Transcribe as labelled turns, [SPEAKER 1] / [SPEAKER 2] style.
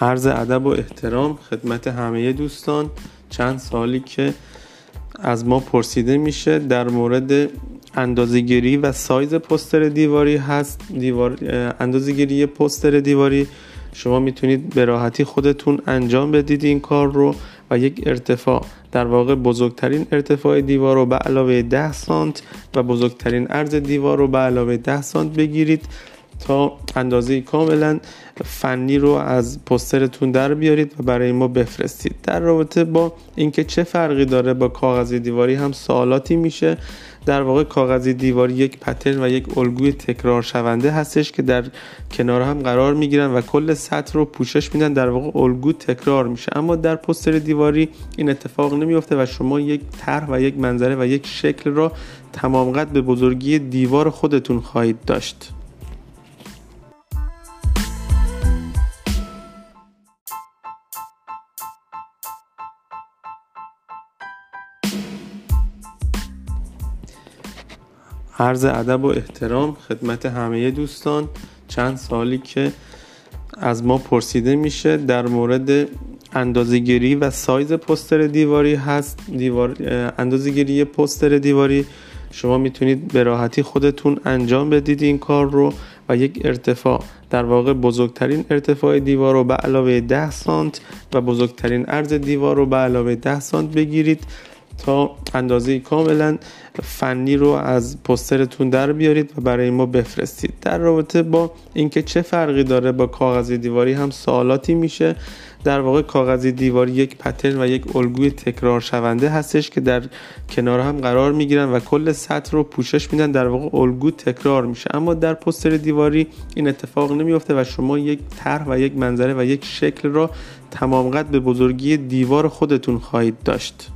[SPEAKER 1] عرض ادب و احترام خدمت همه دوستان. چند سالی که از ما پرسیده میشه در مورد اندازهگیری و سایز پستر دیواری هست. دیوار اندازهگیری پستر دیواری. شما می‌تونید به راحتی خودتون انجام بدید این کار رو و یک ارتفاع در واقع بزرگترین ارتفاع دیوار رو به علاوه 10 سانت و بزرگترین عرض دیوار رو به علاوه 10 سانت بگیرید. تا اندازه کاملا فنی رو از پسترتون در بیارید و برای ما بفرستید. در رابطه با اینکه چه فرقی داره با کاغذ دیواری هم سوالاتی میشه. در واقع کاغذ دیواری یک پترن و یک الگوی تکرار شونده هستش که در کنار هم قرار می‌گیرن و کل سطح رو پوشش میدن در واقع الگو تکرار میشه. اما در پستر دیواری این اتفاق نمیفته و شما یک طرح و یک منظره و یک شکل را تمام قد به بزرگی دیوار خودتون خواهید داشت. عرض ادب و احترام خدمت همه دوستان. چند سالی که از ما پرسیده میشه در مورد اندازهگیری و سایز پستر دیواری هست. دیوار اندازهگیری پستر دیواری. شما می‌تونید به راحتی خودتون انجام بدید این کار رو و یک ارتفاع در واقع بزرگترین ارتفاع دیوار رو به علاوه 10 سانت و بزرگترین عرض دیوار رو به علاوه 10 سانت بگیرید. تا اندازه کاملا فنی رو از پسترتون در بیارید و برای ما بفرستید. در رابطه با اینکه چه فرقی داره با کاغذ دیواری هم سوالاتی میشه. در واقع کاغذ دیواری یک پترن و یک الگوی تکرار شونده هستش که در کنار هم قرار می‌گیرن و کل سطح رو پوشش میدن. در واقع الگو تکرار میشه. اما در پستر دیواری این اتفاق نمیفته و شما یک طرح و یک منظره و یک شکل را تمام قد به بزرگی دیوار خودتون خواهید داشت.